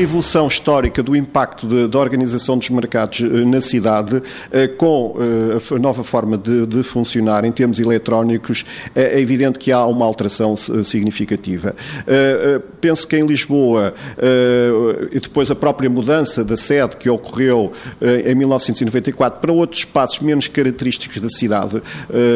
A evolução histórica do impacto da organização dos mercados eh, na cidade, eh, com eh, a nova forma de, de funcionar em termos eletrónicos, é evidente que há uma alteração significativa. Penso que em Lisboa, e depois a própria mudança da sede que ocorreu em 1994 para outros espaços menos característicos da cidade,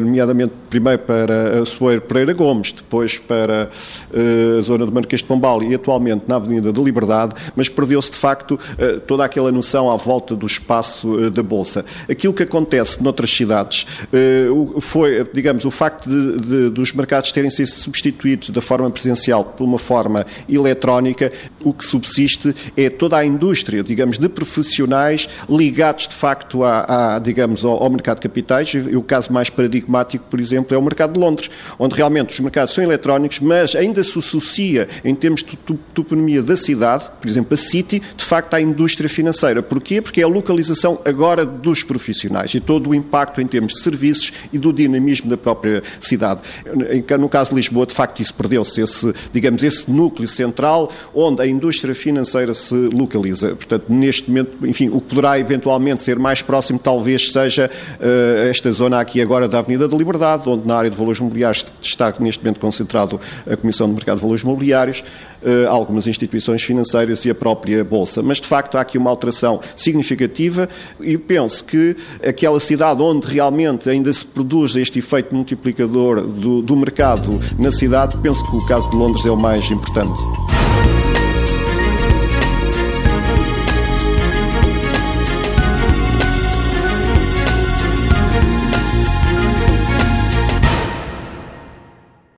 nomeadamente primeiro para a Soeiro Pereira Gomes, depois para a zona do Marquês de Pombal e atualmente na Avenida da Liberdade, mas perdeu-se de facto eh, toda aquela noção à volta do espaço eh, da Bolsa. Aquilo que acontece noutras cidades eh, foi, digamos, o facto de, de, dos mercados terem sido substituídos da forma presencial por uma forma eletrónica, o que subsiste é toda a indústria, digamos, de profissionais ligados de facto a, a digamos, ao, ao, mercado de capitais. E o caso mais paradigmático, por exemplo, é o mercado de Londres, onde realmente os mercados são eletrónicos, mas ainda se associa em termos de toponomia da cidade, por exemplo, a City, de facto, à indústria financeira. Porquê? Porque é a localização agora dos profissionais e todo o impacto em termos de serviços e do dinamismo da própria cidade. No caso de Lisboa, de facto, isso perdeu-se, esse, digamos, esse núcleo central onde a indústria financeira se localiza. Portanto, neste momento, enfim, o que poderá eventualmente ser mais próximo talvez seja uh, esta zona aqui agora da Avenida da Liberdade, onde na área de valores imobiliários está neste momento concentrado a Comissão de Mercado de Valores Imobiliários, uh, algumas instituições financeiras e a própria Bolsa. Mas, de facto, há aqui uma alteração significativa e penso que aquela cidade onde realmente ainda se produz este efeito multiplicador do, do mercado na cidade, penso que o caso de Londres é o mais importante.